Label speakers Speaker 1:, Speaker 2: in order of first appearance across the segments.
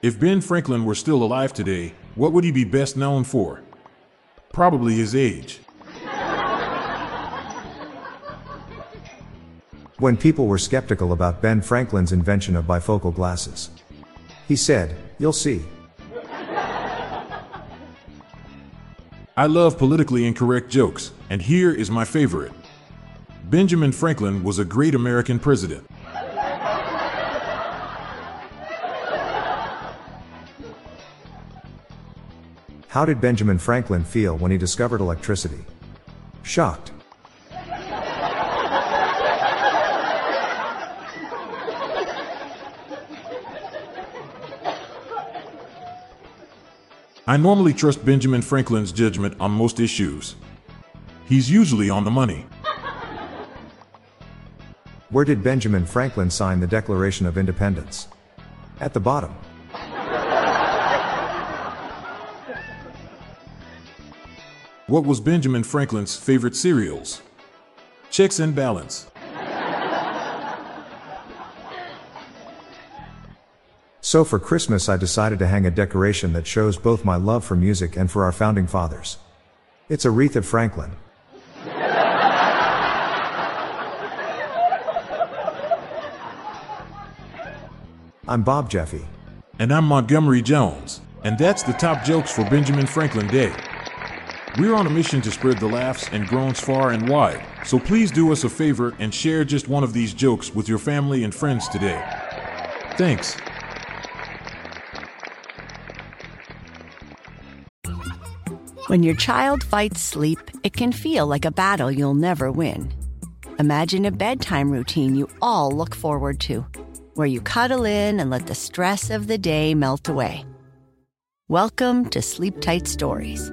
Speaker 1: If Ben Franklin were still alive today, what would he be best known for? Probably his age.
Speaker 2: When people were skeptical about Ben Franklin's invention of bifocal glasses, he said, You'll see.
Speaker 1: I love politically incorrect jokes, and here is my favorite. Benjamin Franklin was a great American president.
Speaker 2: How did Benjamin Franklin feel when he discovered electricity? Shocked.
Speaker 1: I normally trust Benjamin Franklin's judgment on most issues. He's usually on the money.
Speaker 2: Where did Benjamin Franklin sign the Declaration of Independence? At the bottom.
Speaker 1: What was Benjamin Franklin's favorite cereals? Checks and balance.
Speaker 2: So for Christmas, I decided to hang a decoration that shows both my love for music and for our founding fathers. It's a wreath of Franklin. I'm Bob Jeffy.
Speaker 1: And I'm Montgomery Jones. And that's the top jokes for Benjamin Franklin Day. We're on a mission to spread the laughs and groans far and wide, so please do us a favor and share just one of these jokes with your family and friends today. Thanks.
Speaker 3: When your child fights sleep, it can feel like a battle you'll never win. Imagine a bedtime routine you all look forward to, where you cuddle in and let the stress of the day melt away. Welcome to Sleep Tight Stories,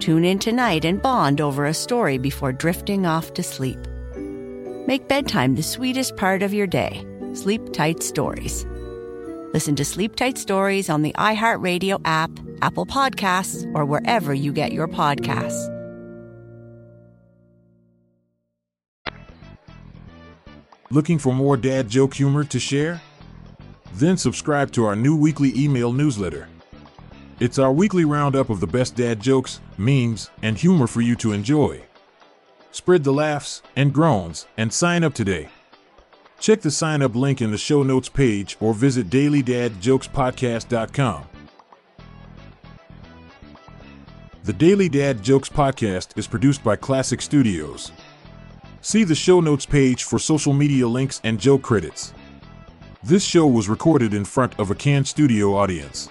Speaker 3: Tune in tonight and bond over a story before drifting off to sleep. Make bedtime the sweetest part of your day. Sleep Tight Stories. Listen to Sleep Tight Stories on the iHeartRadio app, Apple Podcasts, or wherever you get your podcasts.
Speaker 1: Looking for more dad joke humor to share? Then subscribe to our new weekly email newsletter. It's our weekly roundup of the best dad jokes, memes, and humor for you to enjoy. Spread the laughs and groans and sign up today. Check the sign up link in the show notes page or visit dailydadjokespodcast.com. The Daily Dad Jokes Podcast is produced by Klassic Studios. See the show notes page for social media links and joke credits. This show was recorded in front of a canned studio audience.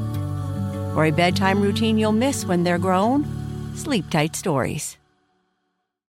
Speaker 3: For a bedtime routine you'll miss when they're grown, Sleep Tight Stories.